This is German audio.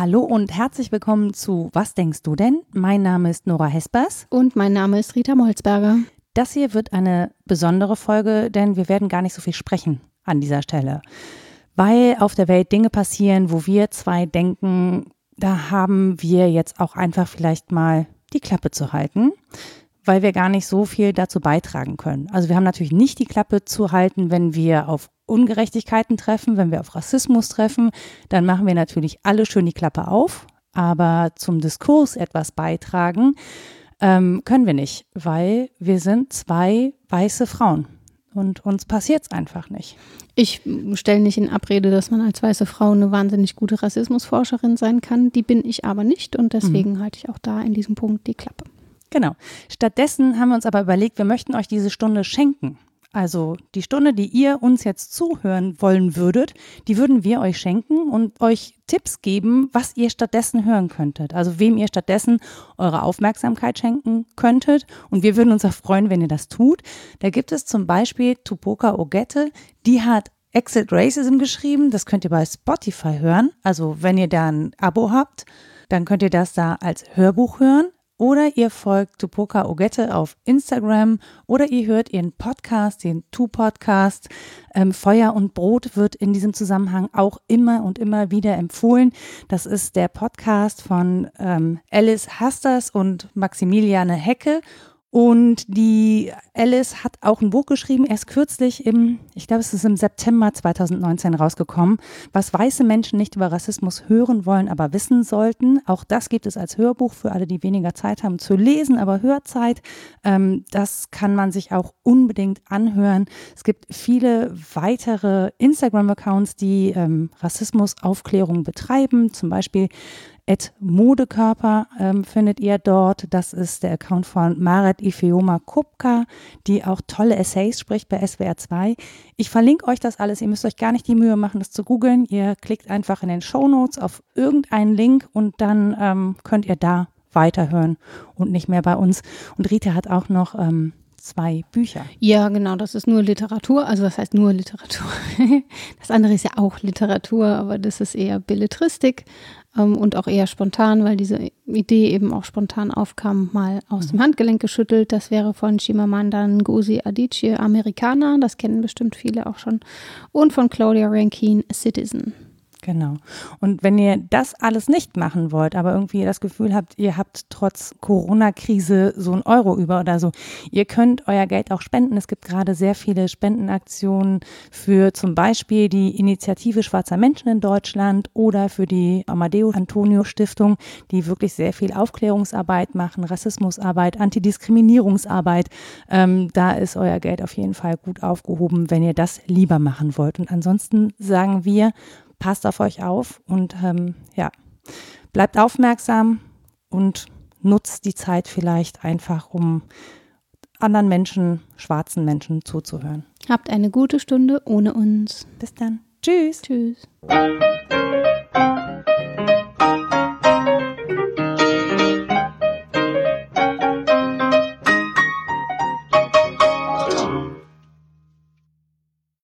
Hallo und herzlich willkommen zu Was denkst du denn? Mein Name ist Nora Hespers. Und mein Name ist Rita Molzberger. Das hier wird eine besondere Folge, denn wir werden gar nicht so viel sprechen an dieser Stelle. Weil auf der Welt Dinge passieren, wo wir zwei denken, da haben wir jetzt auch einfach vielleicht mal die Klappe zu halten, weil wir gar nicht so viel dazu beitragen können. Also wir haben natürlich nicht die Klappe zu halten, wenn wir auf Ungerechtigkeiten treffen, wenn wir auf Rassismus treffen, dann machen wir natürlich alle schön die Klappe auf, aber zum Diskurs etwas beitragen ähm, können wir nicht, weil wir sind zwei weiße Frauen. Und uns passiert es einfach nicht. Ich stelle nicht in Abrede, dass man als weiße Frau eine wahnsinnig gute Rassismusforscherin sein kann. Die bin ich aber nicht und deswegen mhm. halte ich auch da in diesem Punkt die Klappe. Genau. Stattdessen haben wir uns aber überlegt, wir möchten euch diese Stunde schenken. Also die Stunde, die ihr uns jetzt zuhören wollen würdet, die würden wir euch schenken und euch Tipps geben, was ihr stattdessen hören könntet. Also wem ihr stattdessen eure Aufmerksamkeit schenken könntet. Und wir würden uns auch freuen, wenn ihr das tut. Da gibt es zum Beispiel Tupoka Ogette, die hat Exit Racism geschrieben. Das könnt ihr bei Spotify hören. Also wenn ihr da ein Abo habt, dann könnt ihr das da als Hörbuch hören. Oder ihr folgt Tupoka Ogette auf Instagram oder ihr hört ihren Podcast, den Tu-Podcast. Ähm, Feuer und Brot wird in diesem Zusammenhang auch immer und immer wieder empfohlen. Das ist der Podcast von ähm, Alice Hasters und Maximiliane Hecke. Und die Alice hat auch ein Buch geschrieben, erst kürzlich im, ich glaube, es ist im September 2019 rausgekommen, was weiße Menschen nicht über Rassismus hören wollen, aber wissen sollten. Auch das gibt es als Hörbuch für alle, die weniger Zeit haben zu lesen, aber Hörzeit. Ähm, das kann man sich auch unbedingt anhören. Es gibt viele weitere Instagram-Accounts, die ähm, Rassismusaufklärung betreiben. Zum Beispiel Modekörper ähm, findet ihr dort. Das ist der Account von Maret Ifeoma Kupka, die auch tolle Essays spricht bei SWR 2. Ich verlinke euch das alles. Ihr müsst euch gar nicht die Mühe machen, das zu googeln. Ihr klickt einfach in den Show Notes auf irgendeinen Link und dann ähm, könnt ihr da weiterhören und nicht mehr bei uns. Und Rita hat auch noch ähm, zwei Bücher. Ja, genau, das ist nur Literatur. Also was heißt nur Literatur? das andere ist ja auch Literatur, aber das ist eher Belletristik ähm, und auch eher spontan, weil diese Idee eben auch spontan aufkam, mal aus mhm. dem Handgelenk geschüttelt. Das wäre von Chimamanda Ngozi Adichie, Amerikaner, das kennen bestimmt viele auch schon, und von Claudia Rankine, Citizen. Genau. Und wenn ihr das alles nicht machen wollt, aber irgendwie das Gefühl habt, ihr habt trotz Corona-Krise so ein Euro über oder so, ihr könnt euer Geld auch spenden. Es gibt gerade sehr viele Spendenaktionen für zum Beispiel die Initiative Schwarzer Menschen in Deutschland oder für die Amadeo Antonio Stiftung, die wirklich sehr viel Aufklärungsarbeit machen, Rassismusarbeit, Antidiskriminierungsarbeit. Ähm, da ist euer Geld auf jeden Fall gut aufgehoben, wenn ihr das lieber machen wollt. Und ansonsten sagen wir, passt auf euch auf und ähm, ja, bleibt aufmerksam und nutzt die Zeit vielleicht einfach, um anderen Menschen, schwarzen Menschen zuzuhören. Habt eine gute Stunde ohne uns. Bis dann. Tschüss. Tschüss.